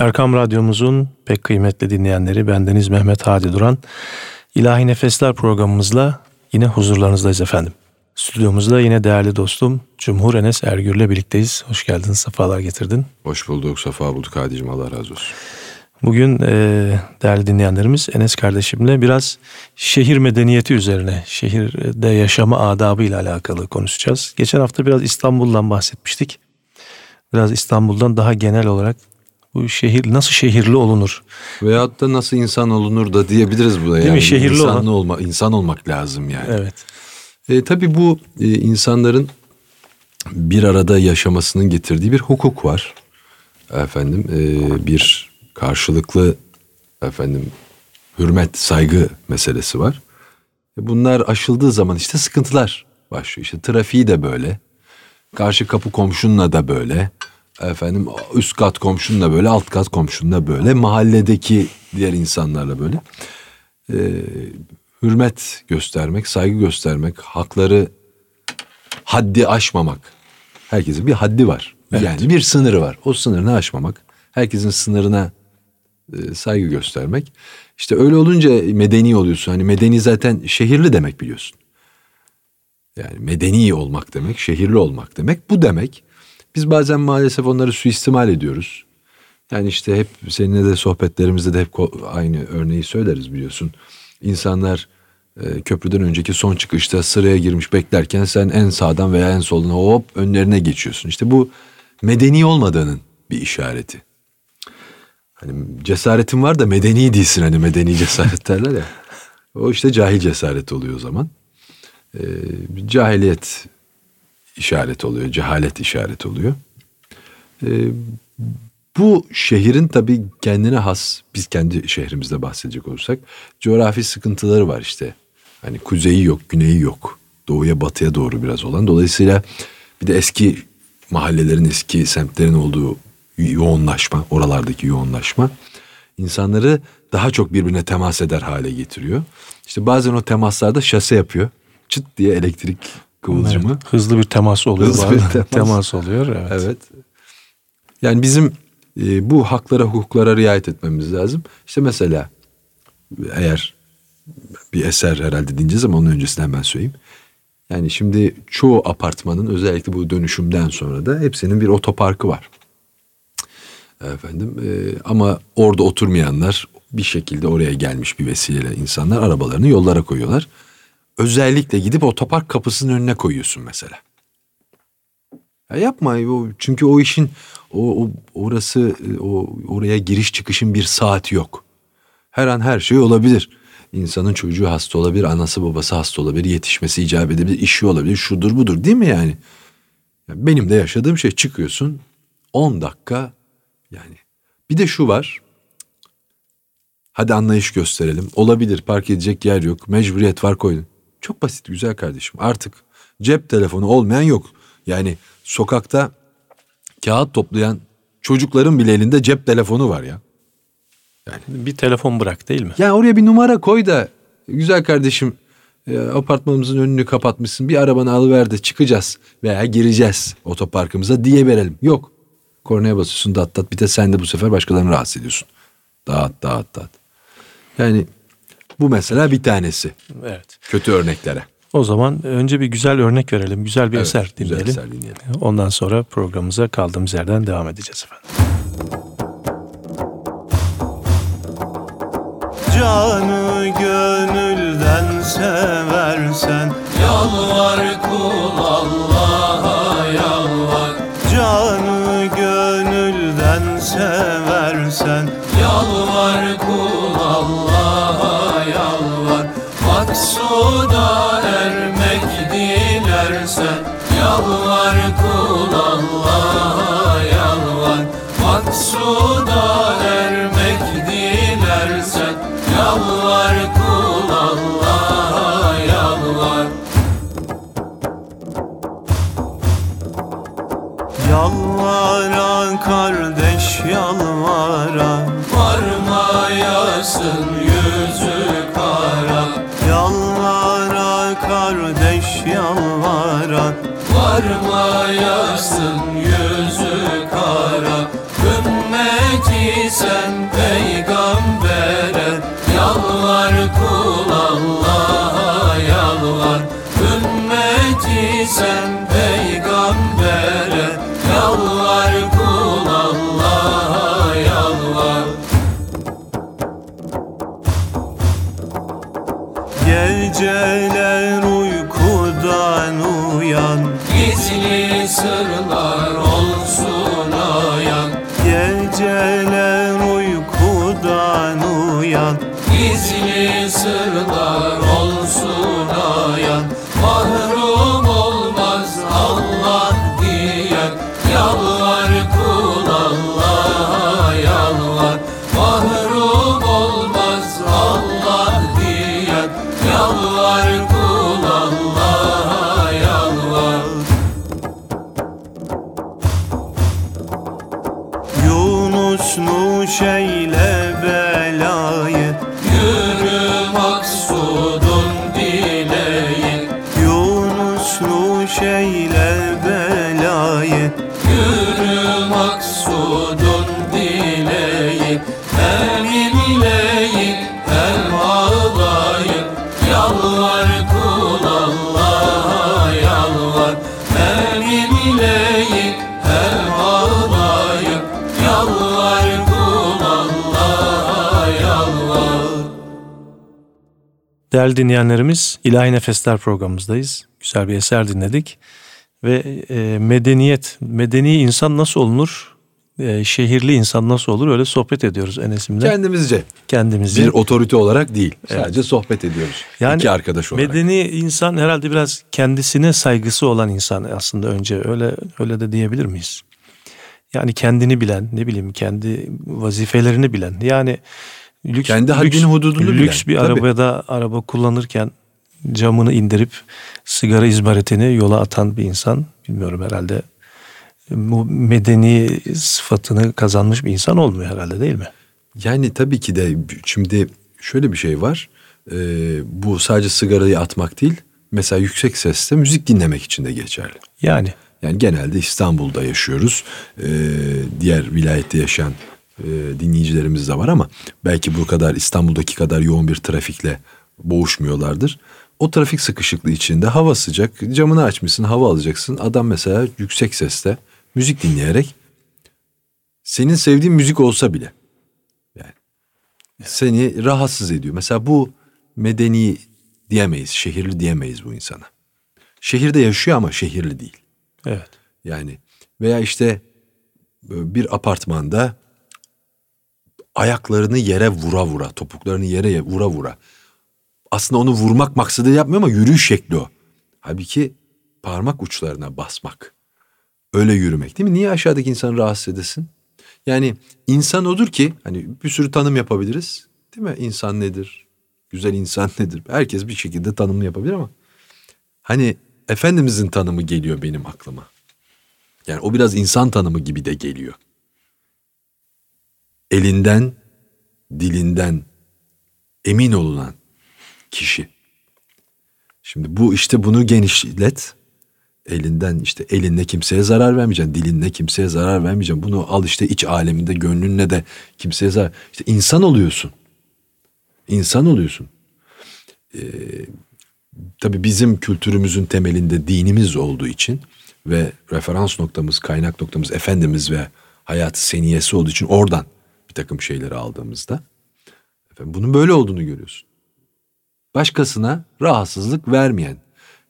Erkam Radyomuzun pek kıymetli dinleyenleri bendeniz Mehmet Hadi Duran. İlahi Nefesler programımızla yine huzurlarınızdayız efendim. Stüdyomuzda yine değerli dostum Cumhur Enes Ergür'le birlikteyiz. Hoş geldin, sefalar getirdin. Hoş bulduk, sefa bulduk Hadi'cim Allah razı olsun. Bugün e, değerli dinleyenlerimiz Enes kardeşimle biraz şehir medeniyeti üzerine, şehirde yaşama adabı ile alakalı konuşacağız. Geçen hafta biraz İstanbul'dan bahsetmiştik. Biraz İstanbul'dan daha genel olarak bu şehir nasıl şehirli olunur? Veyahut da nasıl insan olunur da diyebiliriz bu da. Değil yani. mi? Şehirli İnsanlı olan. olma, insan olmak lazım yani. Evet. E, tabii bu e, insanların bir arada yaşamasının getirdiği bir hukuk var. Efendim e, bir karşılıklı efendim hürmet, saygı meselesi var. E, bunlar aşıldığı zaman işte sıkıntılar başlıyor. İşte trafiği de böyle. Karşı kapı komşunla da böyle. Efendim üst kat komşunla böyle, alt kat komşunla böyle. Mahalledeki diğer insanlarla böyle. E, hürmet göstermek, saygı göstermek, hakları haddi aşmamak. Herkesin bir haddi var. Yani bir sınırı var. O sınırını aşmamak. Herkesin sınırına e, saygı göstermek. İşte öyle olunca medeni oluyorsun. Hani medeni zaten şehirli demek biliyorsun. Yani medeni olmak demek, şehirli olmak demek. Bu demek. Biz bazen maalesef onları suistimal ediyoruz. Yani işte hep seninle de sohbetlerimizde de hep aynı örneği söyleriz biliyorsun. İnsanlar e, köprüden önceki son çıkışta sıraya girmiş beklerken sen en sağdan veya en soldan hop önlerine geçiyorsun. İşte bu medeni olmadığının bir işareti. Hani cesaretin var da medeni değilsin hani medeni cesaret derler ya. O işte cahil cesaret oluyor o zaman. Bir cahiliyet işaret oluyor, cehalet işaret oluyor. Ee, bu şehrin tabii kendine has, biz kendi şehrimizde bahsedecek olursak coğrafi sıkıntıları var işte. Hani kuzeyi yok, güneyi yok. Doğuya batıya doğru biraz olan. Dolayısıyla bir de eski mahallelerin, eski semtlerin olduğu yoğunlaşma, oralardaki yoğunlaşma insanları daha çok birbirine temas eder hale getiriyor. İşte bazen o temaslarda şase yapıyor. Çıt diye elektrik kıvılcımı. Evet, hızlı bir temas oluyor. Hızlı bir temas. temas oluyor. Evet. Evet. Yani bizim e, bu haklara, hukuklara riayet etmemiz lazım. İşte mesela eğer bir eser herhalde dinleyeceğiz ama onun öncesinde hemen söyleyeyim. Yani şimdi çoğu apartmanın özellikle bu dönüşümden sonra da hepsinin bir otoparkı var. Efendim e, ama orada oturmayanlar bir şekilde oraya gelmiş bir vesileyle insanlar arabalarını yollara koyuyorlar. Özellikle gidip otopark kapısının önüne koyuyorsun mesela. Ya yapma çünkü o işin o, o orası o oraya giriş çıkışın bir saati yok. Her an her şey olabilir. İnsanın çocuğu hasta olabilir, anası babası hasta olabilir, yetişmesi icap edebilir, işi olabilir, şudur budur değil mi yani? Ya benim de yaşadığım şey çıkıyorsun 10 dakika yani. Bir de şu var. Hadi anlayış gösterelim. Olabilir park edecek yer yok. Mecburiyet var koydun. Çok basit güzel kardeşim. Artık cep telefonu olmayan yok. Yani sokakta kağıt toplayan çocukların bile elinde cep telefonu var ya. Bir telefon bırak değil mi? Yani oraya bir numara koy da güzel kardeşim e, apartmanımızın önünü kapatmışsın bir arabanı alıver de çıkacağız veya gireceğiz otoparkımıza diye verelim. Yok. Kornaya basıyorsun dat dat bir de sen de bu sefer başkalarını rahatsız ediyorsun. Dağıt dağıt dağıt. Yani bu mesela bir tanesi Evet. kötü örneklere. O zaman önce bir güzel örnek verelim. Güzel bir Evet, eser güzel dinleyelim. eser dinleyelim. Ondan sonra programımıza kaldığımız yerden devam edeceğiz efendim. Canı gönülden seversen Yalvar kul Allah'a yalvar Canı gönülden seversen Yalvar kul Yalvar kul Allah'a yalvar. Maksuda ermek dilersen Yalvar kul Allah'a yalvar. Yalvara kardeş yalvara. Varmayasın yüzü kardeş yalvara. Varmayasın yüzü kara. Ümmeti sen peygambere. Yalvar kul Allah'a yalvar. Ümmeti sen Değerli dinleyenlerimiz İlahi Nefesler programımızdayız. Güzel bir eser dinledik. Ve e, medeniyet, medeni insan nasıl olunur? E, şehirli insan nasıl olur? Öyle sohbet ediyoruz Enes'imle. Kendimizce Kendimizce. bir otorite olarak değil. Evet. Sadece sohbet ediyoruz. Yani İki arkadaş olarak. Medeni insan herhalde biraz kendisine saygısı olan insan aslında önce öyle öyle de diyebilir miyiz? Yani kendini bilen, ne bileyim kendi vazifelerini bilen. Yani lüks, Kendi haddini, lüks- hududunu lüks bilen, bir tabii. arabada araba kullanırken camını indirip sigara izmaritini yola atan bir insan bilmiyorum herhalde bu medeni sıfatını kazanmış bir insan olmuyor herhalde değil mi? Yani tabii ki de şimdi şöyle bir şey var. Ee, bu sadece sigarayı atmak değil. Mesela yüksek sesle müzik dinlemek için de geçerli. Yani Yani genelde İstanbul'da yaşıyoruz. Ee, diğer vilayette yaşayan e, dinleyicilerimiz de var ama belki bu kadar İstanbul'daki kadar yoğun bir trafikle boğuşmuyorlardır. O trafik sıkışıklığı içinde hava sıcak, camını açmışsın, hava alacaksın. Adam mesela yüksek sesle müzik dinleyerek senin sevdiğin müzik olsa bile yani seni rahatsız ediyor. Mesela bu medeni diyemeyiz, şehirli diyemeyiz bu insana. Şehirde yaşıyor ama şehirli değil. evet. Yani veya işte böyle bir apartmanda ayaklarını yere vura vura, topuklarını yere vura vura. Aslında onu vurmak maksadı yapmıyor ama yürüyüş şekli o. Halbuki parmak uçlarına basmak. Öyle yürümek değil mi? Niye aşağıdaki insanı rahatsız edesin? Yani insan odur ki hani bir sürü tanım yapabiliriz. Değil mi? İnsan nedir? Güzel insan nedir? Herkes bir şekilde tanımını yapabilir ama hani Efendimizin tanımı geliyor benim aklıma. Yani o biraz insan tanımı gibi de geliyor. Elinden, dilinden emin olunan kişi. Şimdi bu işte bunu genişlet. Elinden işte elinle kimseye zarar vermeyeceksin. Dilinle kimseye zarar vermeyeceksin. Bunu al işte iç aleminde gönlünle de kimseye zarar. İşte insan oluyorsun. İnsan oluyorsun. Ee, tabii bizim kültürümüzün temelinde dinimiz olduğu için ve referans noktamız, kaynak noktamız Efendimiz ve hayatı seniyesi olduğu için oradan bir takım şeyleri aldığımızda efendim, bunun böyle olduğunu görüyorsun. Başkasına rahatsızlık vermeyen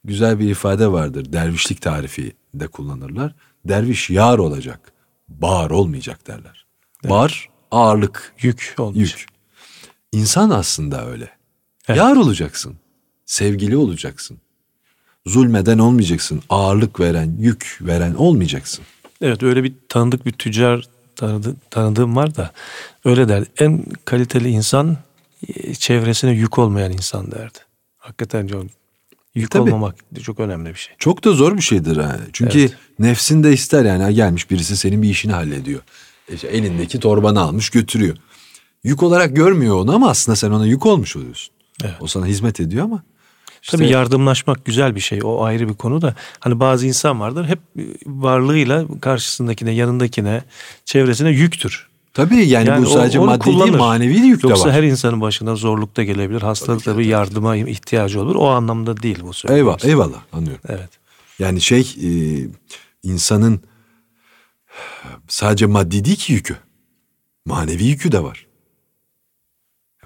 güzel bir ifade vardır. Dervişlik tarifi de kullanırlar. Derviş yar olacak, bağır olmayacak derler. Bağır ağırlık, Yük olmuş. yük. İnsan aslında öyle. Evet. Yar olacaksın. Sevgili olacaksın. Zulmeden olmayacaksın. Ağırlık veren, yük veren olmayacaksın. Evet öyle bir tanıdık bir tüccar tanıdı, tanıdığım var da öyle derdi. En kaliteli insan e, çevresine yük olmayan insan derdi. Hakikaten çok yük Tabii. olmamak çok önemli bir şey. Çok da zor bir şeydir ha. Çünkü Evet. nefsin de ister yani gelmiş birisi senin bir işini hallediyor. İşte elindeki torbanı almış götürüyor. Yük olarak görmüyor onu ama aslında sen ona yük olmuş oluyorsun. Evet. O sana hizmet ediyor ama. İşte- Tabii yardımlaşmak güzel bir şey. O ayrı bir konu da. Hani bazı insan vardır hep varlığıyla karşısındakine, yanındakine, çevresine yüktür. Tabii yani, Yani bu sadece o- maddi değil kullanır. manevi de yük de Yoksa var. her insanın başına zorluk da gelebilir. Hastalıkta bir yardıma ihtiyacı olur. O anlamda değil bu söylediğimiz. Eyvallah, eyvallah anlıyorum. Evet. Yani şey e, insanın sadece maddi değil ki yükü. Manevi yükü de var.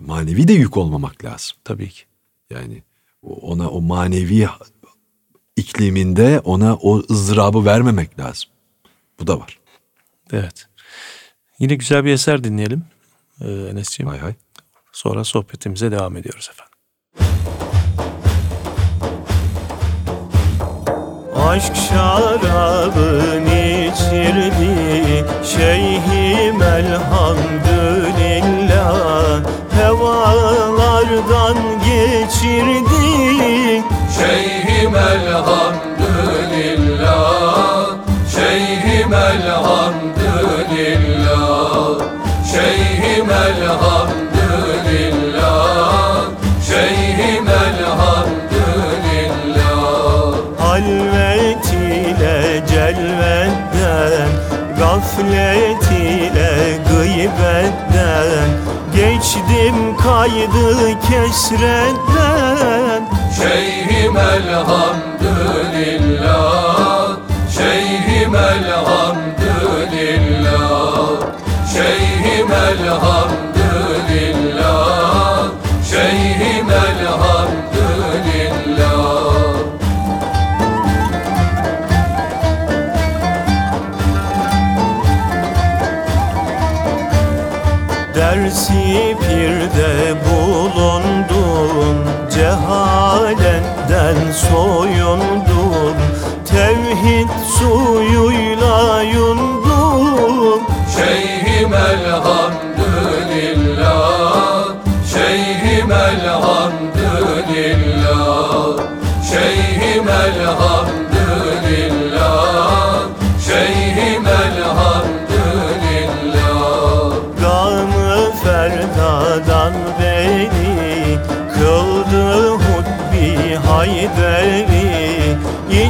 Manevi de yük olmamak lazım. Tabii ki. Yani ona o manevi ikliminde ona o ızdırabı vermemek lazım. Bu da var. Evet. Yine güzel bir eser dinleyelim. Ee, Enes'ciğim. Hay hay. Sonra sohbetimize devam ediyoruz efendim. Aşk şarabını içirdi Şeyhim elhamdülillah Hevalardan geçirdi Şeyhim elhamdülillah Şeyhim elhamdülillah Şeyhim elhamdülillah Şeyhim elhamdülillah Halvet ile celvetten Gaflet ile gıybetten Geçtim kaydı kesretten Şeyhim elhamdülillah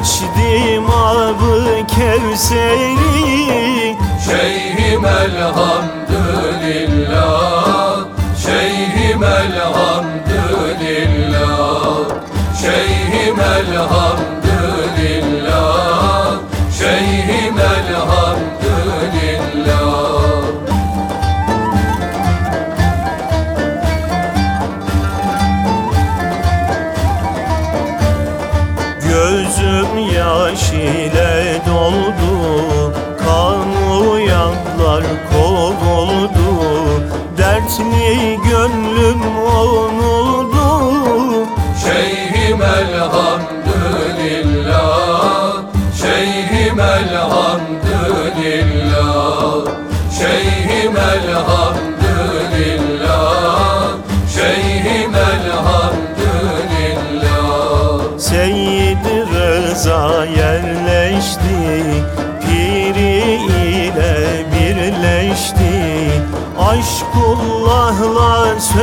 İçtim abı kevseri. Şeyhim elhamdülillah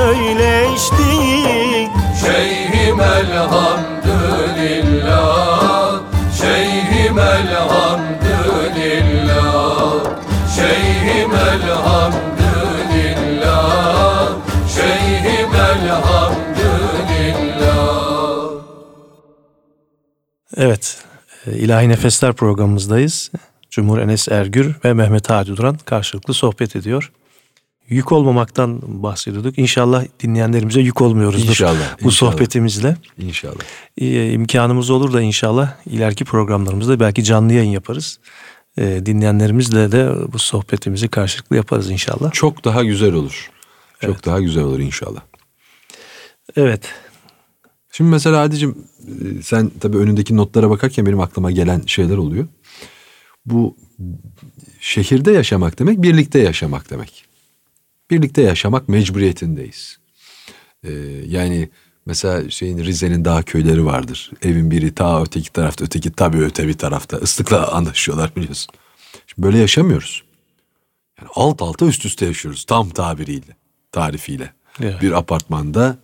Aşkullah'la söyleşti Şeyhim elhamdülillah Şeyhim elhamdülillah Şeyhim elhamdülillah Şeyhim elhamdülillah Evet. e, İlahi Nefesler programımızdayız. Cumhur Enes Ergür ve Mehmet Hadi Duran karşılıklı sohbet ediyor. Yük olmamaktan bahsediyorduk. İnşallah dinleyenlerimize yük olmuyoruzdur. İnşallah, Bu inşallah. sohbetimizle. İnşallah. e, imkanımız olur da inşallah ileriki programlarımızda belki canlı yayın yaparız. E, dinleyenlerimizle de bu sohbetimizi karşılıklı yaparız inşallah. Çok daha güzel olur. Çok Evet. daha güzel olur inşallah. Evet. Şimdi mesela Adicim e, sen tabii önündeki notlara bakarken benim aklıma gelen şeyler oluyor. Bu şehirde yaşamak demek birlikte yaşamak demek. Birlikte yaşamak mecburiyetindeyiz. Ee, yani mesela şeyin Rize'nin dağ köyleri vardır. Evin biri ta öteki tarafta öteki tabii öte bir tarafta ıslıkla anlaşıyorlar biliyorsun. Şimdi böyle yaşamıyoruz. Yani alt alta üst üste yaşıyoruz tam tabiriyle, tarifiyle. Evet. Bir apartmanda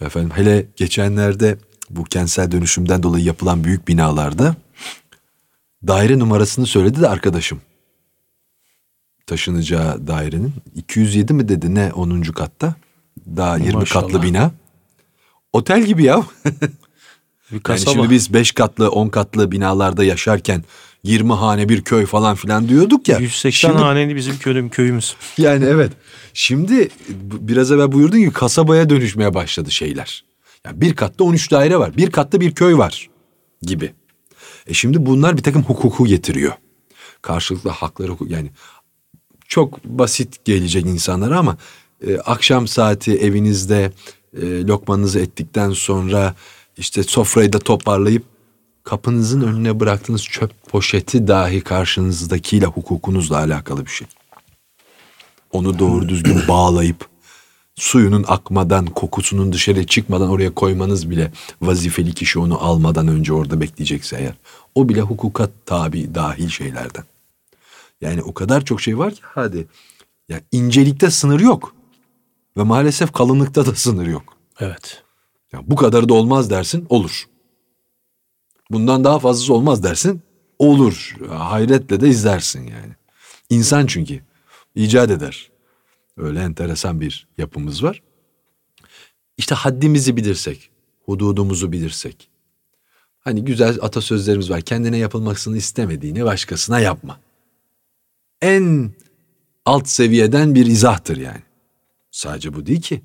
efendim hele geçenlerde bu kentsel dönüşümden dolayı yapılan büyük binalarda daire numarasını söyledi de arkadaşım. Taşınacağı dairenin 207 mi dedi ne 10. katta? Daha 20 Maşallah. katlı bina. Otel gibi ya. Bir Yani kasaba. şimdi biz 5 katlı 10 katlı binalarda yaşarken 20 hane bir köy falan filan diyorduk ya. 180 Şimdi- haneli bizim köyüm, köyümüz. Yani evet. Şimdi biraz evvel buyurdun gibi kasabaya dönüşmeye başladı şeyler. Yani bir katta 13 daire var. Bir katta bir köy var gibi. E şimdi bunlar bir takım hukuku getiriyor. Karşılıklı hakları yani çok basit gelecek insanlara ama e, akşam saati evinizde e, lokmanızı ettikten sonra işte sofrayı da toparlayıp kapınızın önüne bıraktığınız çöp poşeti dahi karşınızdakiyle hukukunuzla alakalı bir şey. Onu doğru düzgün bağlayıp suyunun akmadan, kokusunun dışarı çıkmadan oraya koymanız bile vazifeli kişi onu almadan önce orada bekleyecekse eğer. O bile hukuka tabi dahil şeylerden. Yani o kadar çok şey var ki hadi. Ya incelikte sınır yok. Ve maalesef kalınlıkta da sınır yok. Evet. Ya bu kadar da olmaz dersin, olur. Bundan daha fazlası olmaz dersin, olur. Hayretle de izlersin yani. İnsan çünkü icat eder. Öyle enteresan bir yapımız var. İşte haddimizi bilirsek, hududumuzu bilirsek. Hani güzel atasözlerimiz var. Kendine yapılmasını istemediğini başkasına yapma. En alt seviyeden bir izahtır yani. Sadece bu değil ki.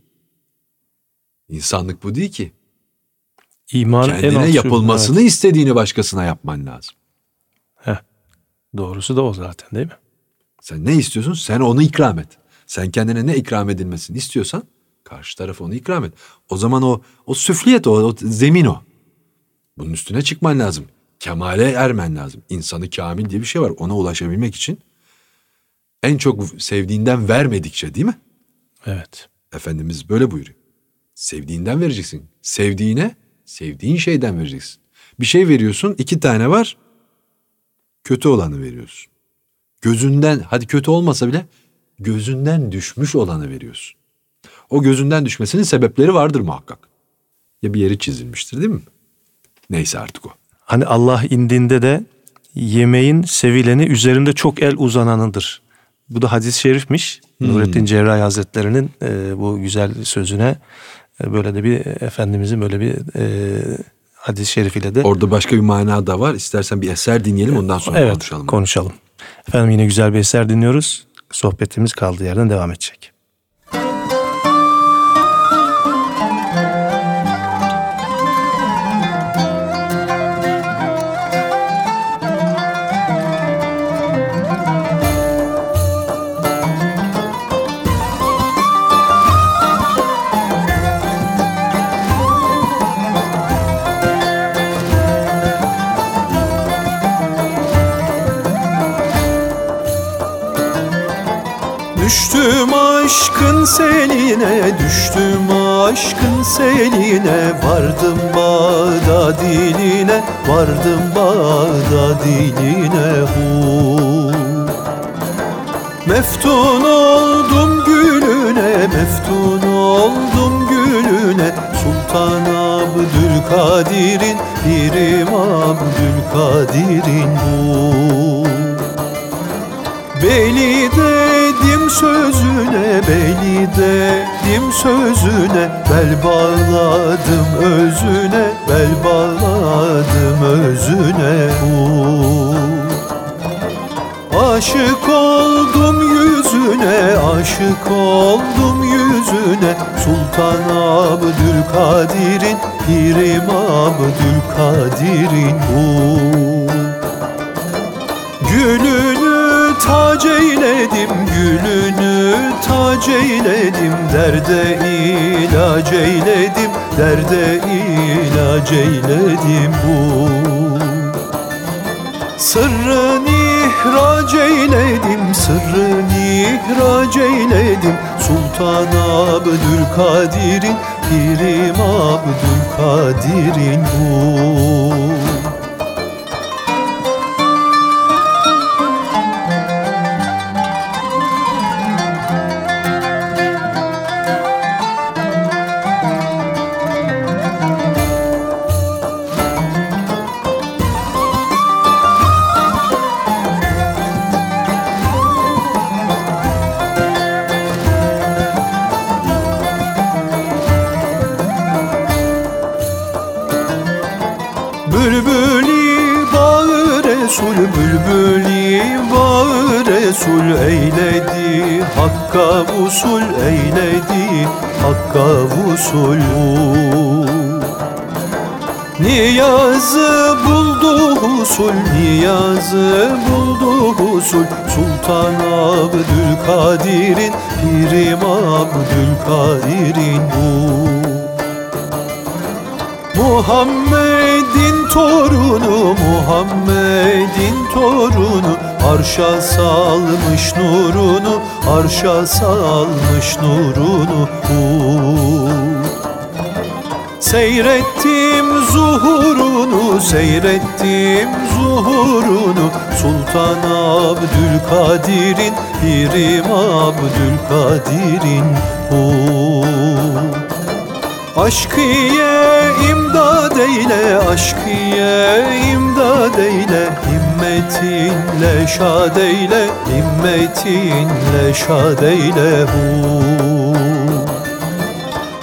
İnsanlık bu değil ki. İman en alt Kendine sürüm, yapılmasını istediğini başkasına yapman lazım. evet. Heh. Doğrusu da o zaten değil mi? Sen ne istiyorsun? Sen onu ikram et. Sen kendine ne ikram edilmesini istiyorsan karşı tarafa onu ikram et. O zaman o o süfliyet o, o zemin o. Bunun üstüne çıkman lazım. Kemale ermen lazım. İnsanı kamil diye bir şey var. Ona ulaşabilmek için en çok sevdiğinden vermedikçe değil mi? Evet. Efendimiz böyle buyuruyor. Sevdiğinden vereceksin. Sevdiğine, sevdiğin şeyden vereceksin. Bir şey veriyorsun, iki tane var. Kötü olanı veriyorsun. Gözünden, hadi kötü olmasa bile gözünden düşmüş olanı veriyorsun. O gözünden düşmesinin sebepleri vardır muhakkak. Ya bir yeri çizilmiştir değil mi? Neyse artık o. Hani Allah indinde de yemeğin sevileni üzerinde çok el uzananıdır. Bu da hadis-i şerifmiş. Nurettin Cerrahi Hazretleri'nin e, bu güzel sözüne e, böyle de bir Efendimizin böyle bir e, hadis-i şerifiyle de Orada başka bir mana da var. İstersen bir eser dinleyelim ondan sonra evet, konuşalım. konuşalım. Efendim yine güzel bir eser dinliyoruz. Sohbetimiz kaldığı yerden devam edecek. Seline, düştüm aşkın seline Vardım bağda diline, vardım bağda diline hu. Meftun oldum gülüne, meftun oldum gülüne Sultan Abdülkadir'in, Pirim Abdülkadir'in bu Beli dedim sözüne, beli dedim sözüne? Bel bağladım özüne, bel bağladım özüne. Bu Aşık oldum yüzüne, aşık oldum yüzüne. Sultan Abdülkadir'in, Pirim Abdülkadir'in. Bu Gülünü tac eyledim, gülünü tac eyledim Derde ilaç eyledim, derde ilaç eyledim bu. Sırrını ihraç eyledim, sırrını ihraç eyledim Sultan Abdülkadir'in, Pirim Abdülkadir'in bu Hakka usul eyledi Hakka usul Niyazı buldu husul Niyazı buldu husul. Sultan Abdülkadir'in Pirim Abdülkadir'in bu. Muhammed'in torunu Muhammed'in torunu Arşa salmış nurunu Arşa salmış nurunu hu. Seyrettim zuhurunu Seyrettim zuhurunu Sultan Abdülkadir'in Pirim Abdülkadir'in hu. Aşkıye imdad eyle, aşkıye imdad eyle Himmetinle şad eyle, himmetinle şad eyle hu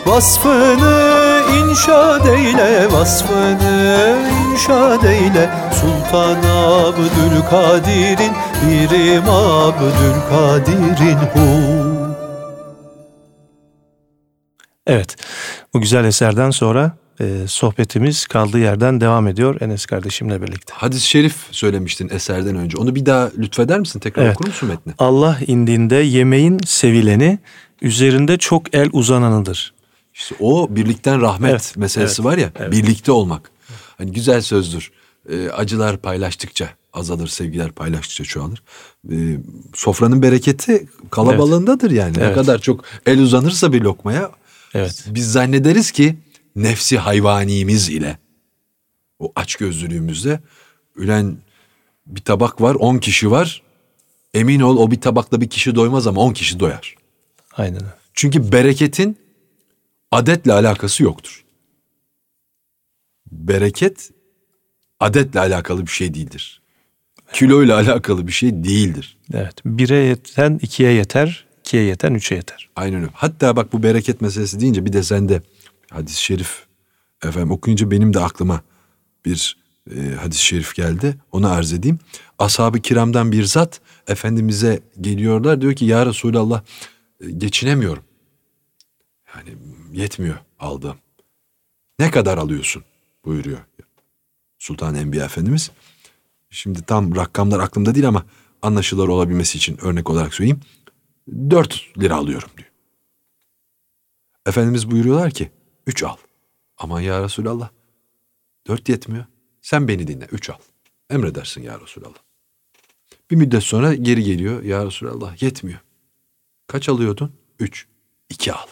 Vasfını inşa eyle, vasfını inşa eyle. Sultan Abdülkadir'in, birim Abdülkadir'in hu. Evet, bu güzel eserden sonra e, sohbetimiz kaldığı yerden devam ediyor Enes kardeşimle birlikte. Hadis-i şerif söylemiştin eserden önce. Onu bir daha lütfeder misin? Tekrar Evet. okur musun metni? Allah indinde yemeğin sevileni, üzerinde çok el uzananıdır. İşte o birlikten rahmet Evet, meselesi evet, var ya. evet. Birlikte olmak. Hani güzel sözdür. Ee, acılar paylaştıkça azalır, sevgiler paylaştıkça çoğalır. Ee, sofranın bereketi kalabalığındadır yani. Ne Evet. kadar çok el uzanırsa bir lokmaya Evet. biz zannederiz ki nefsi hayvanimiz ile o açgözlülüğümüzle ülen bir tabak var, 10 kişi var. Emin ol o bir tabakla bir kişi doymaz ama 10 kişi doyar. Aynen. Çünkü bereketin adetle alakası yoktur. Bereket adetle alakalı bir şey değildir. Kiloyla alakalı bir şey değildir. Evet. Bire yeten ikiye yeter, ikiye yeten üçe yeter. Aynen öyle. Hatta bak bu bereket meselesi deyince bir de sende hadis-i şerif efendim okuyunca benim de aklıma bir e, hadis-i şerif geldi. Onu arz edeyim. Ashab-ı kiramdan bir zat Efendimiz'e geliyorlar. Diyor ki ya Resulallah e, geçinemiyorum. Yani yetmiyor aldığım. Ne kadar alıyorsun buyuruyor Sultan Enbiya Efendimiz. Şimdi tam rakamlar aklımda değil ama anlaşılır olabilmesi için örnek olarak söyleyeyim. 4 lira alıyorum diyor. Efendimiz buyuruyorlar ki 3 al. Aman ya Resulallah 4 yetmiyor. Sen beni dinle 3 al. Emredersin ya Resulallah. Bir müddet sonra geri geliyor. Ya Resulallah yetmiyor. Kaç alıyordun? 3. 2 al.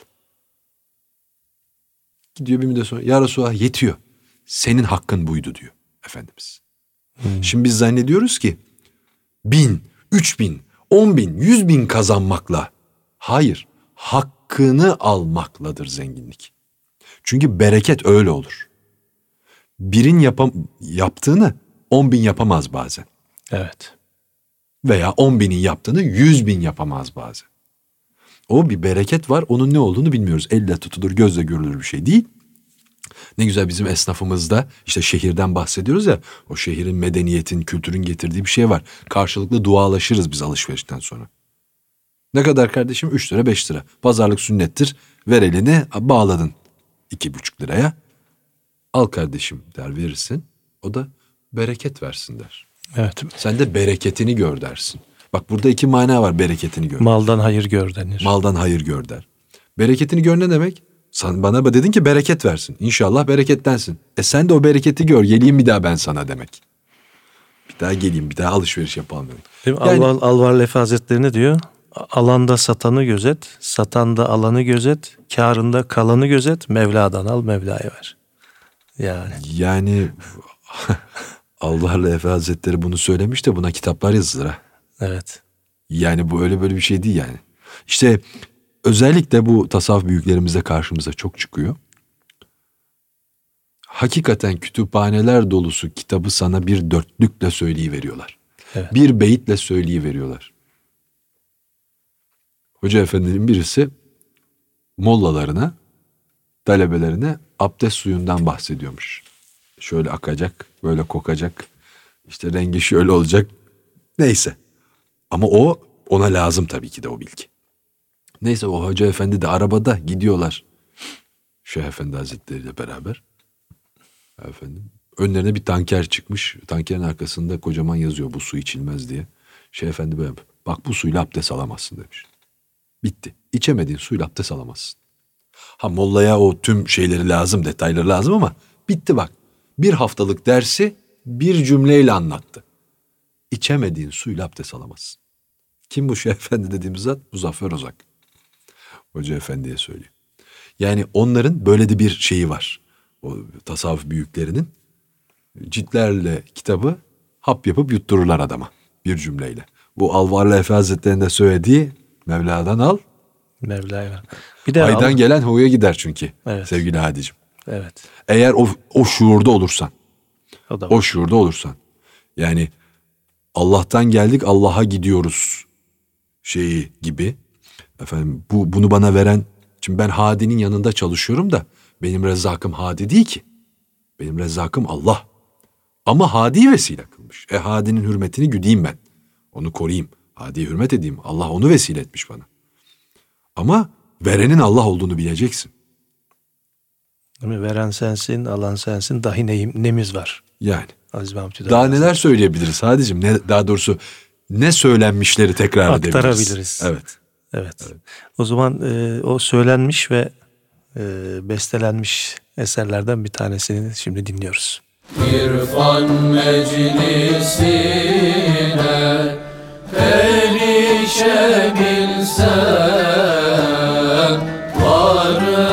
Gidiyor bir müddet sonra. Ya Resulallah yetiyor. Senin hakkın buydu diyor Efendimiz. Şimdi biz zannediyoruz ki bin, üç bin, on bin, yüz bin kazanmakla. Hayır, hakkını almakladır zenginlik. Çünkü bereket öyle olur. Birin yapam yaptığını on bin yapamaz bazen. Evet. Veya on binin yaptığını yüz bin yapamaz bazen. O bir bereket var, onun ne olduğunu bilmiyoruz. Elle tutulur, gözle görülür bir şey değil. Ne güzel bizim esnafımızda işte şehirden bahsediyoruz ya o şehrin medeniyetin, kültürün getirdiği bir şey var. Karşılıklı dualaşırız biz alışverişten sonra. Ne kadar kardeşim? 3 lira 5 lira. Pazarlık sünnettir. Ver elini bağladın 2,5 liraya. Al kardeşim der verirsin. O da bereket versin der. Evet. Sen de bereketini gör dersin. Bak burada iki mana var bereketini gör. Maldan hayır gör denir. Maldan hayır gör der. Bereketini gör ne demek? Sen bana dedin ki bereket versin. İnşallah berekettensin. E sen de o bereketi gör. Geleyim bir daha ben sana demek. Bir daha geleyim bir daha alışveriş yapalım demek. Değil mi? Yani- Alvar, Alvar Lefi Hazretleri ne diyor? Alanda satanı gözet, satanda alanı gözet, karında kalanı gözet, Mevla'dan al, Mevla'ya ver. Yani Yani Allah'la Efe Hazretleri bunu söylemiş de buna kitaplar yazılır ha. evet. Yani bu öyle böyle bir şey değil yani. İşte özellikle bu tasavvuf büyüklerimizde karşımıza çok çıkıyor. Hakikaten kütüphaneler dolusu kitabı sana bir dörtlükle söyleyiveriyorlar. Evet. Bir beyitle söyleyiveriyorlar. Hoca efendinin birisi mollalarına, talebelerine abdest suyundan bahsediyormuş. şöyle akacak, böyle kokacak. İşte rengi şöyle olacak. Neyse. Ama o ona lazım tabii ki de o bilgi. Neyse o hoca efendi de arabada gidiyorlar. Şeyh Efendi Hazretleri ile beraber. Efendim. Önlerine bir tanker çıkmış. Tankerin arkasında kocaman yazıyor bu su içilmez diye. Şeyh Efendi böyle bak bu suyla abdest alamazsın demiş. Bitti. İçemediğin suyla abdest alamazsın. Ha mollaya o tüm şeyleri lazım, detayları lazım ama bitti bak. Bir haftalık dersi bir cümleyle anlattı. İçemediğin suyla abdest alamazsın. Kim bu Şeyh Efendi dediğimiz zat? Muzaffer Ozak. Hoca Efendi'ye söylüyor. Yani onların böyle de bir şeyi var. O tasavvuf büyüklerinin ciltlerle kitabı hap yapıp yuttururlar adama bir cümleyle. Bu Alvarlı Efe Hazretleri'nde söylediği Mevla'dan al, Mevla'ya. Bir de aydan al- gelen huya gider çünkü Evet. sevgili Hadicim. Evet. Eğer o, o şuurda olursan, O da var. o şuurda olursan. Yani Allah'tan geldik Allah'a gidiyoruz şeyi gibi. Efendim bu bunu bana veren şimdi ben Hadi'nin yanında çalışıyorum da benim rezzakım Hadi değil ki. Benim rezzakım Allah. Ama Hadi'yi vesile kılmış. E Hadi'nin hürmetini güdeyim ben. Onu koruyayım. Hadi'ye hürmet edeyim. Allah onu vesile etmiş bana. Ama verenin Allah olduğunu bileceksin. Değil mi? Veren sensin, alan sensin. Dahi neyim, nemiz var. Yani. Aziz Mahmut Daha neler söyleyebiliriz Hadicim? Ne, daha doğrusu ne söylenmişleri tekrar edebiliriz. Aktarabiliriz. Evet. Evet. O zaman e, o söylenmiş ve e, bestelenmiş eserlerden bir tanesini şimdi dinliyoruz. İrfan meclisine erişebilsem Varbanlar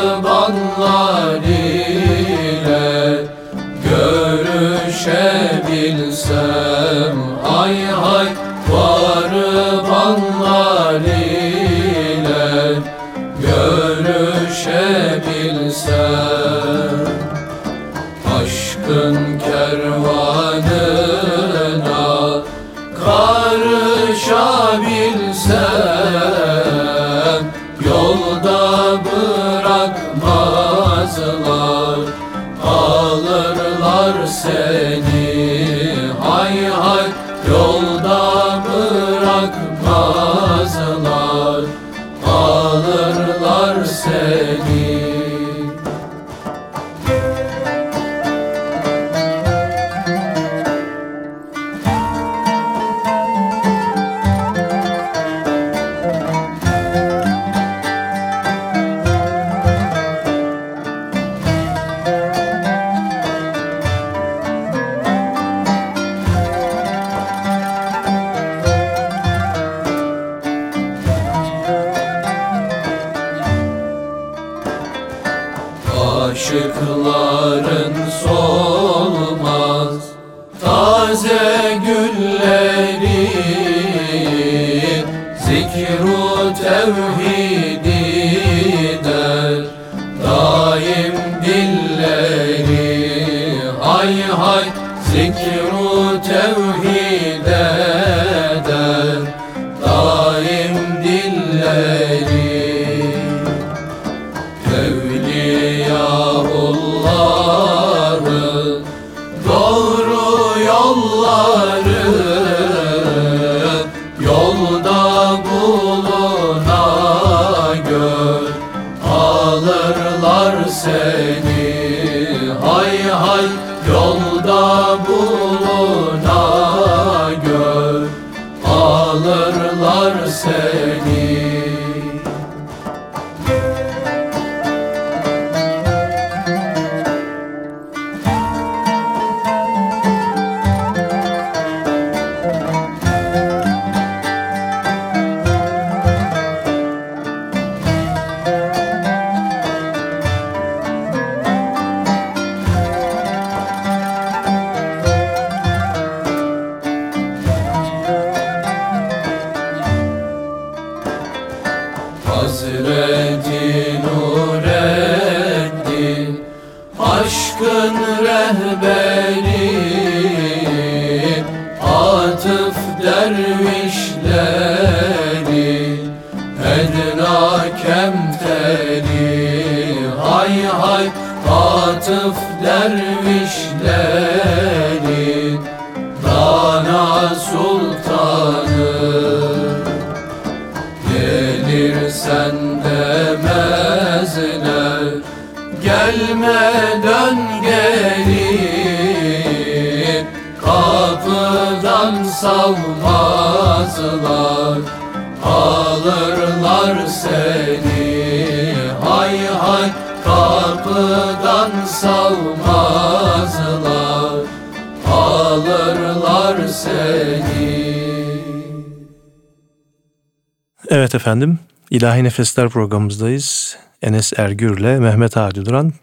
efendim, İlahi Nefesler programımızdayız. Enes Ergür'le Mehmet Hadi Duran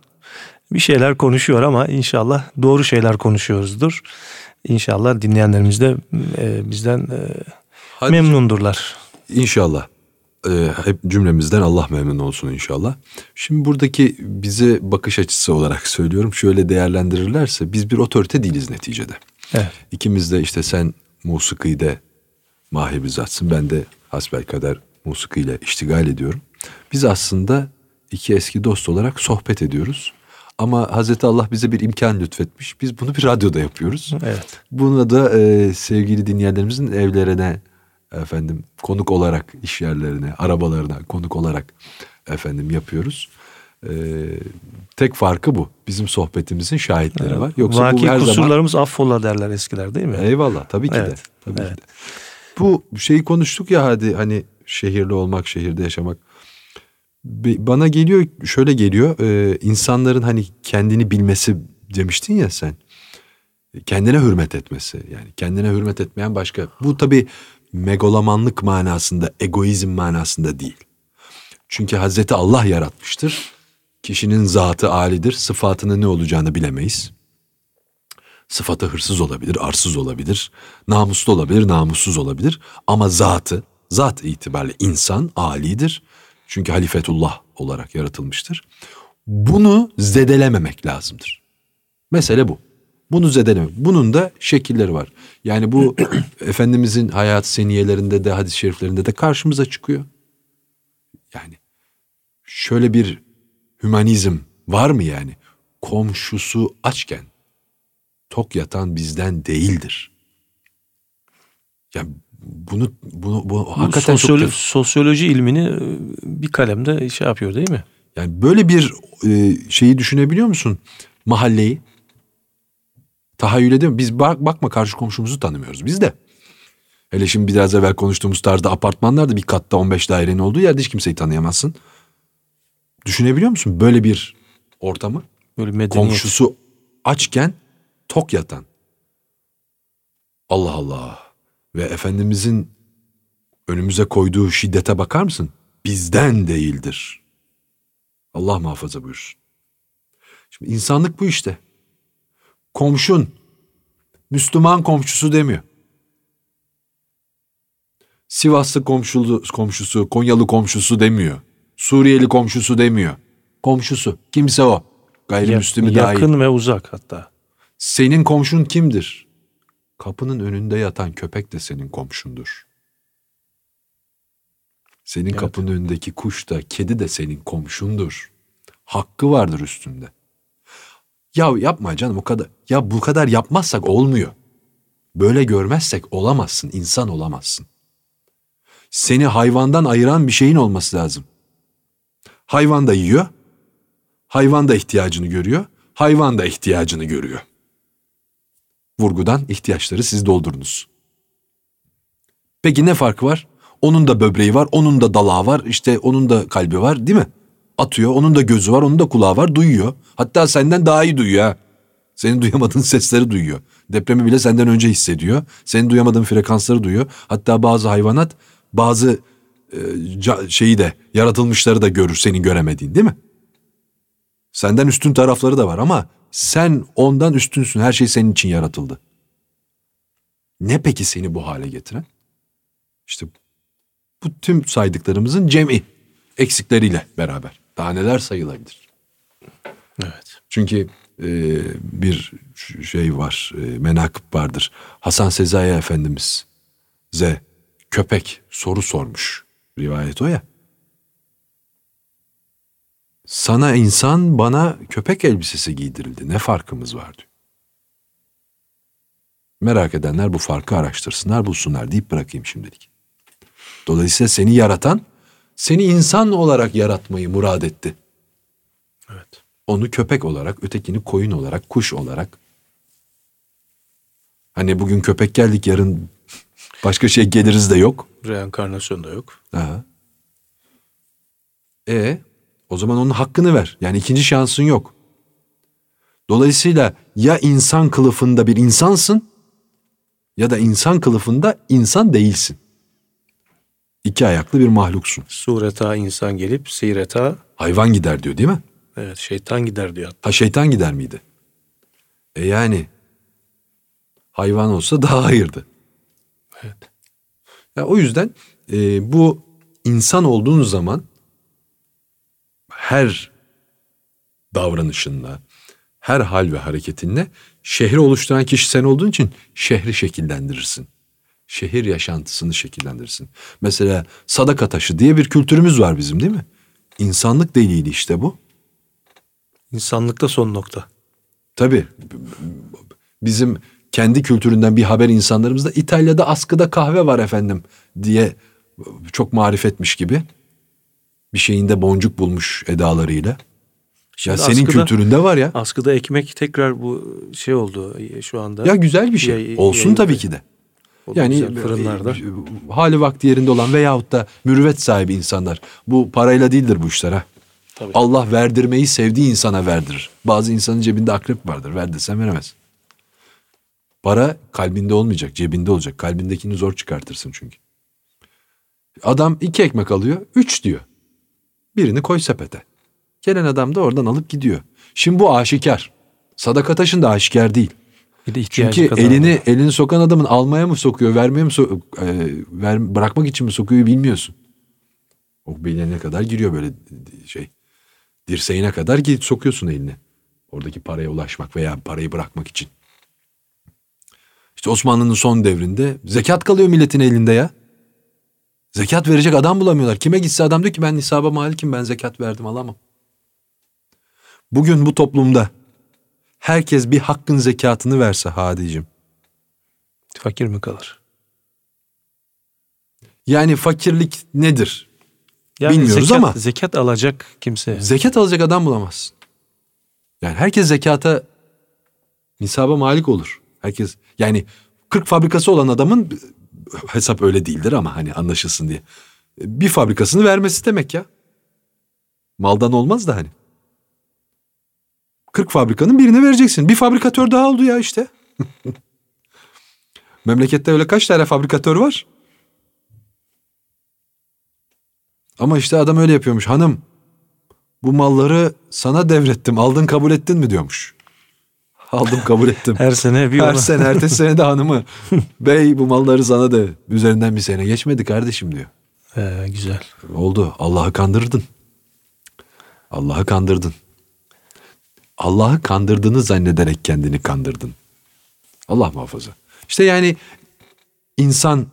bir şeyler konuşuyor ama inşallah doğru şeyler konuşuyoruzdur. İnşallah dinleyenlerimiz de e, bizden e, Hadi memnundurlar. İnşallah. Ee, hep cümlemizden Allah memnun olsun inşallah. Şimdi buradaki bize bakış açısı olarak söylüyorum. Şöyle değerlendirirlerse biz bir otorite değiliz neticede. Evet. İkimiz de işte sen musikide mahir bir zatsın. Ben de hasbelkader musikiyle iştigal ediyorum. Biz aslında iki eski dost olarak sohbet ediyoruz. Ama Hazreti Allah bize bir imkan lütfetmiş. Biz bunu bir radyoda yapıyoruz. Evet. Bunu da e, sevgili dinleyenlerimizin evlerine efendim konuk olarak iş yerlerine, arabalarına konuk olarak efendim yapıyoruz. E, tek farkı bu. Bizim sohbetimizin şahitleri var. Yoksa Vaki bu her zaman kusurlarımız affola derler eskiler değil mi? Eyvallah tabii ki Evet, de. Tabii evet. ki de. Bu şeyi konuştuk ya hadi hani şehirli olmak, şehirde yaşamak. Bana geliyor şöyle geliyor e, insanların hani kendini bilmesi demiştin ya sen. Kendine hürmet etmesi yani kendine hürmet etmeyen başka. Bu tabii megalomanlık manasında, egoizm manasında değil. Çünkü Hazreti Allah yaratmıştır. Kişinin zatı alidir, sıfatının ne olacağını bilemeyiz. Sıfatı hırsız olabilir, arsız olabilir, namuslu olabilir, namussuz olabilir. Ama zatı, zat itibariyle insan alidir. Çünkü halifetullah olarak yaratılmıştır. Bunu zedelememek lazımdır. Mesele bu. Bunu zedelemek. Bunun da şekilleri var. Yani bu Efendimizin hayat seniyelerinde de hadis-i şeriflerinde de karşımıza çıkıyor. Yani şöyle bir hümanizm var mı yani? Komşusu açken tok yatan bizden değildir. Ya bunu bunu bu Bu hakikaten sosyolo- çok sosyoloji ilmini e, bir kalemde şey yapıyor değil mi? yani böyle bir e, şeyi düşünebiliyor musun? Mahalleyi tahayyül musun? Biz bak, bakma karşı komşumuzu tanımıyoruz biz de. Hele şimdi biraz evvel konuştuğumuz tarzda apartmanlarda bir katta 15 dairenin olduğu yerde hiç kimseyi tanıyamazsın. Düşünebiliyor musun böyle bir ortamı? Böyle medeniyet. Komşusu açken tok yatan. Allah Allah. Ve Efendimizin önümüze koyduğu şiddete bakar mısın? Bizden değildir. Allah muhafaza buyursun. Şimdi insanlık bu işte. Komşun, Müslüman komşusu demiyor. Sivaslı komşulu, komşusu, Konyalı komşusu demiyor. Suriyeli komşusu demiyor. Komşusu. Kimse o. Gayrimüslimi Ya- dahil. Yakın ve uzak hatta. Senin komşun kimdir? Kapının önünde yatan köpek de senin komşundur. Senin Evet. kapının önündeki kuş da, kedi de senin komşundur. Hakkı vardır üstünde. Ya yapma canım o kadar. Ya bu kadar yapmazsak olmuyor. Böyle görmezsek olamazsın, insan olamazsın. Seni hayvandan ayıran bir şeyin olması lazım. Hayvan da yiyor, hayvan da ihtiyacını görüyor, hayvan da ihtiyacını görüyor. Vurgudan ihtiyaçları siz doldurunuz. Peki ne farkı var? Onun da böbreği var, onun da dalağı var, işte onun da kalbi var değil mi? Atıyor, onun da gözü var, onun da kulağı var, duyuyor. Hatta senden daha iyi duyuyor ha. Senin duyamadığın sesleri duyuyor. Depremi bile senden önce hissediyor. Senin duyamadığın frekansları duyuyor. Hatta bazı hayvanat bazı e, şeyi de yaratılmışları da görür senin göremediğin değil mi? Senden üstün tarafları da var ama sen ondan üstünsün. Her şey senin için yaratıldı. Ne peki seni bu hale getiren? İşte bu tüm saydıklarımızın cem'i eksikleriyle beraber. Daha neler sayılabilir? Evet. Çünkü e, bir şey var, e, menakıb vardır. Hasan Sezai Efendimiz'e köpek soru sormuş. Rivayet o ya. Sana insan bana köpek elbisesi giydirildi. Ne farkımız var diyor. Merak edenler bu farkı araştırsınlar, bulsunlar deyip bırakayım şimdilik. Dolayısıyla seni yaratan, seni insan olarak yaratmayı murad etti. Evet. Onu köpek olarak, ötekini koyun olarak, kuş olarak. Hani bugün köpek geldik, yarın başka şey geliriz de yok. Reenkarnasyon da yok. Aha. E o zaman onun hakkını ver. Yani ikinci şansın yok. Dolayısıyla ya insan kılıfında bir insansın ya da insan kılıfında insan değilsin. İki ayaklı bir mahluksun. Sureta insan gelip seyreta Hayvan gider diyor değil mi? evet şeytan gider diyor. Ha şeytan gider miydi? E yani hayvan olsa daha hayırdı. Evet. Ya o yüzden e, bu insan olduğun zaman her davranışınla, her hal ve hareketinle şehri oluşturan kişi sen olduğun için şehri şekillendirirsin. Şehir yaşantısını şekillendirirsin. Mesela sadaka taşı diye bir kültürümüz var bizim değil mi? İnsanlık delili işte bu. İnsanlıkta son nokta. Tabii bizim kendi kültüründen bir haber insanlarımızda İtalya'da askıda kahve var efendim diye çok marifetmiş gibi bir şeyinde boncuk bulmuş edalarıyla. Ya Şimdi senin askıda- kültüründe var ya. Askıda ekmek tekrar bu şey oldu şu anda. Ya güzel bir şey. Olsun yayıldı. tabii ki de. Yani güzel, fırınlarda. e, hali vakti yerinde olan veyahut da mürüvvet sahibi insanlar. Bu parayla değildir bu işler ha. Tabii. Allah verdirmeyi sevdiği insana verdirir. Bazı insanın cebinde akrep vardır. Ver desen veremez. Para kalbinde olmayacak, cebinde olacak. Kalbindekini zor çıkartırsın çünkü. Adam iki ekmek alıyor, üç diyor. Birini koy sepete. Gelen adam da oradan alıp gidiyor. Şimdi bu aşikar. Sadaka taşında aşikar değil. Bir de Çünkü kadar elini elini sokan adamın almaya mı sokuyor, vermeye mi so- e, ver, bırakmak için mi sokuyor bilmiyorsun. O beline kadar giriyor böyle şey. Dirseğine kadar git sokuyorsun elini. Oradaki paraya ulaşmak veya parayı bırakmak için. İşte Osmanlı'nın son devrinde zekat kalıyor milletin elinde ya. Zekat verecek adam bulamıyorlar. Kime gitse adam diyor ki ben nisaba malikim ben zekat verdim alamam. Bugün bu toplumda herkes bir hakkın zekatını verse Hadicim. Fakir mi kalır? Yani fakirlik nedir? Yani Bilmiyoruz zekat, ama- Zekat alacak kimse. Zekat alacak adam bulamazsın. Yani herkes zekata nisaba malik olur. Herkes yani 40 fabrikası olan adamın hesap öyle değildir ama hani anlaşılsın diye. Bir fabrikasını vermesi demek ya. Maldan olmaz da hani. 40 fabrikanın birini vereceksin. Bir fabrikatör daha oldu ya işte. Memlekette öyle kaç tane fabrikatör var? Ama işte adam öyle yapıyormuş. Hanım bu malları sana devrettim. Aldın kabul ettin mi diyormuş. Aldım kabul ettim. Her sene bir Her ona- sene ertesi sene de hanımı. Bey bu malları sana da üzerinden bir sene geçmedi kardeşim diyor. Ee, güzel. Oldu. Allah'ı kandırdın. Allah'ı kandırdın. Allah'ı kandırdığını zannederek kendini kandırdın. Allah muhafaza. İşte yani insan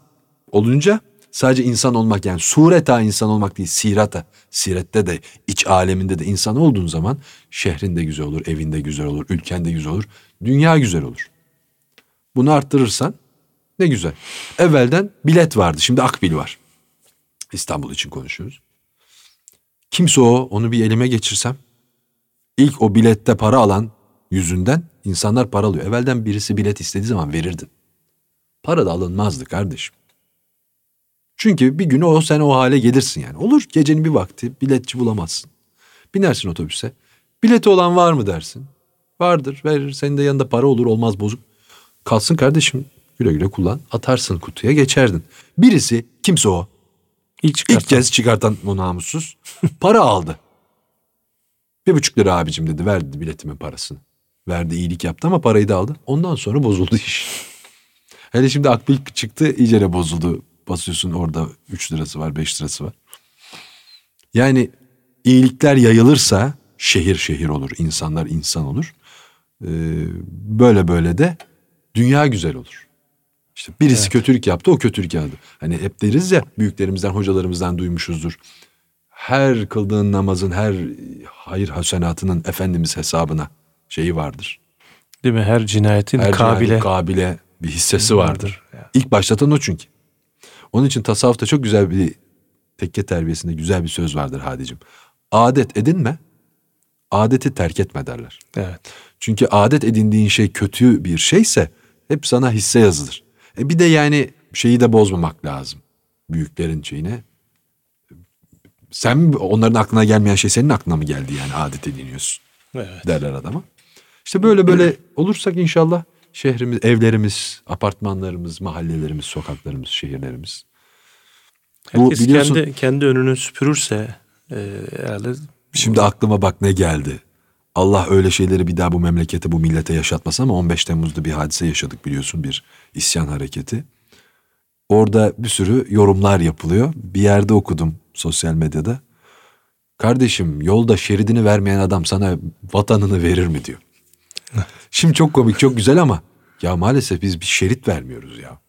olunca sadece insan olmak yani sureta insan olmak değil sirata. Sirette de iç aleminde de insan olduğun zaman şehrin de güzel olur, evinde güzel olur, ülken de güzel olur, dünya güzel olur. Bunu arttırırsan ne güzel. Evvelden bilet vardı şimdi akbil var. İstanbul için konuşuyoruz. Kimse o onu bir elime geçirsem ilk o bilette para alan yüzünden insanlar para alıyor. Evvelden birisi bilet istediği zaman verirdin. Para da alınmazdı kardeşim. Çünkü bir gün o sen o hale gelirsin yani. Olur gecenin bir vakti biletçi bulamazsın. Binersin otobüse. Bileti olan var mı dersin. Vardır verir. Senin de yanında para olur olmaz bozuk. Kalsın kardeşim güle güle kullan. Atarsın kutuya geçerdin. Birisi kimse o. İlk çıkartan. İlk kez çıkartan o namussuz para aldı. Bir buçuk lira abicim dedi verdi biletimin parasını. Verdi iyilik yaptı ama parayı da aldı. Ondan sonra bozuldu iş. Hele şimdi akbil çıktı iyicene bozuldu. Basıyorsun orada 3 lirası var 5 lirası var. Yani iyilikler yayılırsa şehir şehir olur. insanlar insan olur. Ee, böyle böyle de dünya güzel olur. İşte birisi kötülük yaptı o kötülük yaptı. Hani hep deriz ya büyüklerimizden hocalarımızdan duymuşuzdur. Her kıldığın namazın her hayır hasenatının Efendimiz hesabına şeyi vardır. Değil mi? Her cinayetin Her kabile cinayetin kabile bir hissesi vardır. vardır. İlk başlatan o çünkü. Onun için tasavvufta çok güzel bir tekke terbiyesinde güzel bir söz vardır Hadicim. Adet edinme, adeti terk etme derler. Evet. Çünkü adet edindiğin şey kötü bir şeyse hep sana hisse yazılır. E bir de yani şeyi de bozmamak lazım. Büyüklerin şeyine. Sen onların aklına gelmeyen şey senin aklına mı geldi yani adet ediniyorsun Evet. derler adama. İşte böyle böyle olursak inşallah şehrimiz, evlerimiz, apartmanlarımız, mahallelerimiz, sokaklarımız, şehirlerimiz. Bu Herkes biliyorsun- kendi kendi önünü süpürürse e, herhalde Şimdi aklıma bak ne geldi. Allah öyle şeyleri bir daha bu memlekete, bu millete yaşatmasın ama 15 Temmuz'da bir hadise yaşadık biliyorsun bir isyan hareketi. Orada bir sürü yorumlar yapılıyor. Bir yerde okudum sosyal medyada. Kardeşim yolda şeridini vermeyen adam sana vatanını verir mi diyor. Şimdi çok komik, çok güzel ama ya maalesef biz bir şerit vermiyoruz ya.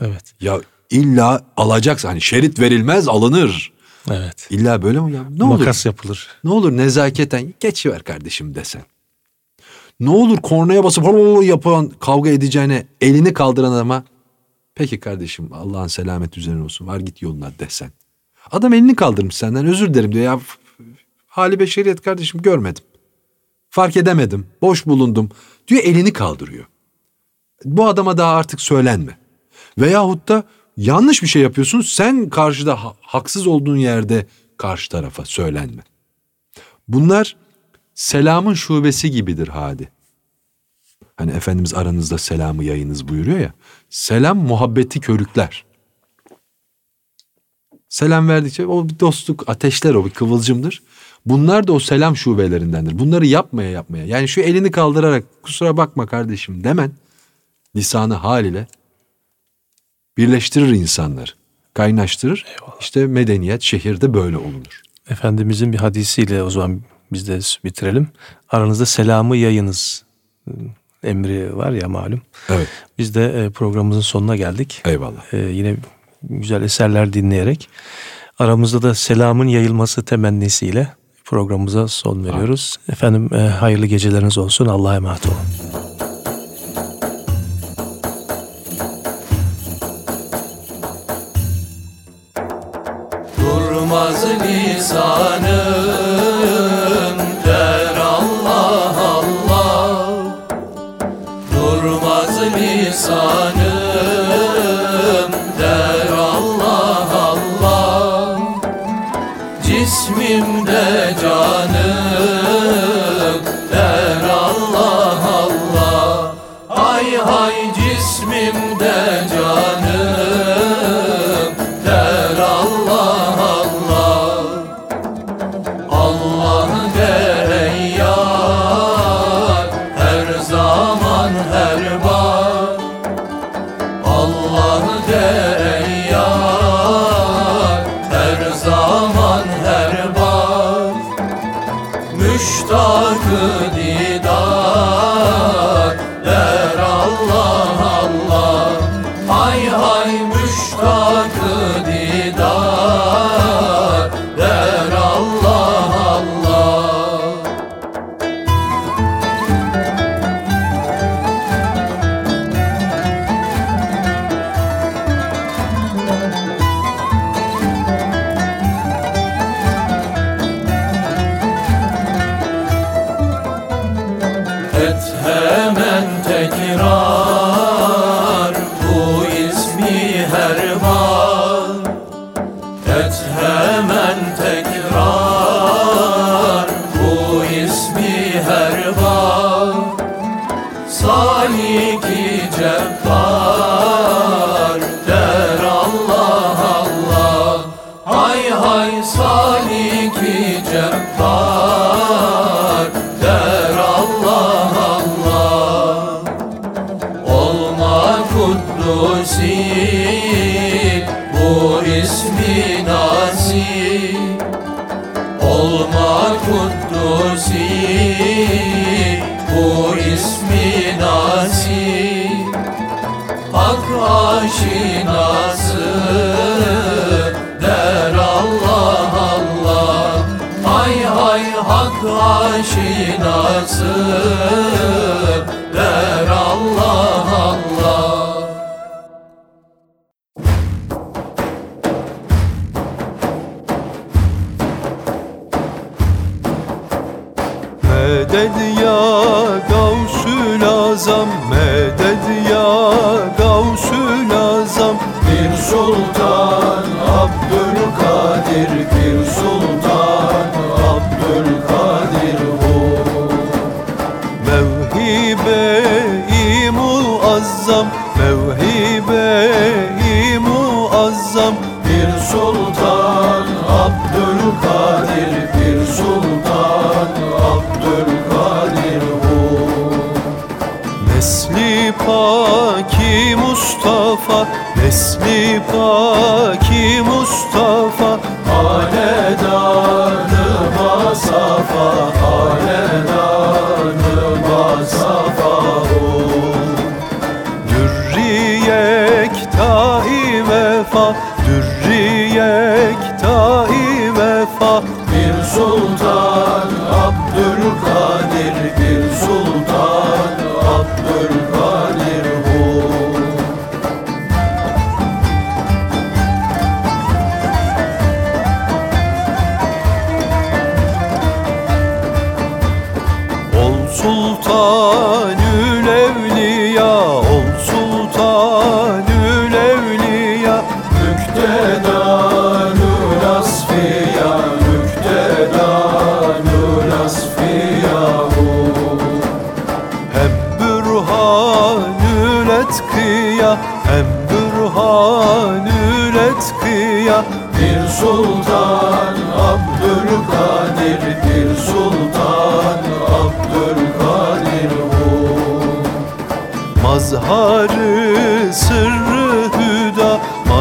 evet. Ya illa alacaksın hani şerit verilmez alınır. Evet. İlla böyle mi ya? Ne olur? Makas yapılır. Ne olur nezaketen geçiver kardeşim desen. Ne olur kornaya basıp yapan kavga edeceğine elini kaldıran adama peki kardeşim Allah'ın selamet üzerine olsun var git yoluna desen. Adam elini kaldırmış senden özür dilerim diyor ya hali beşeriyet kardeşim görmedim. Fark edemedim boş bulundum diyor elini kaldırıyor. Bu adama daha artık söylenme. Veyahut da yanlış bir şey yapıyorsun sen karşıda ha- haksız olduğun yerde karşı tarafa söylenme. Bunlar selamın şubesi gibidir hadi. Hani Efendimiz aranızda selamı yayınız buyuruyor ya. Selam muhabbeti körükler. Selam verdikçe o bir dostluk ateşler o bir kıvılcımdır. Bunlar da o selam şubelerindendir. Bunları yapmaya yapmaya. Yani şu elini kaldırarak kusura bakma kardeşim demen lisanı hal ile birleştirir insanları. Kaynaştırır. İşte medeniyet şehirde böyle olunur. Efendimizin bir hadisiyle o zaman biz de bitirelim. Aranızda selamı yayınız emri var ya malum. Evet. Biz de e, programımızın sonuna geldik. Eyvallah. E, yine güzel eserler dinleyerek aramızda da selamın yayılması temennisiyle programımıza son veriyoruz. Efendim e, hayırlı geceleriniz olsun. Allah'a emanet olun. Durmaz lisanım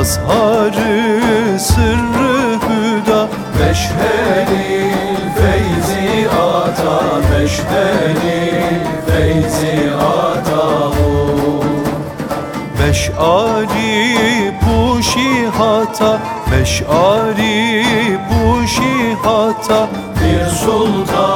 mazharı sırrı hüda Meşhelil feyzi ata Meşhelil feyzi ata Meşari puşi hata Meşari puşi hata Bir sultan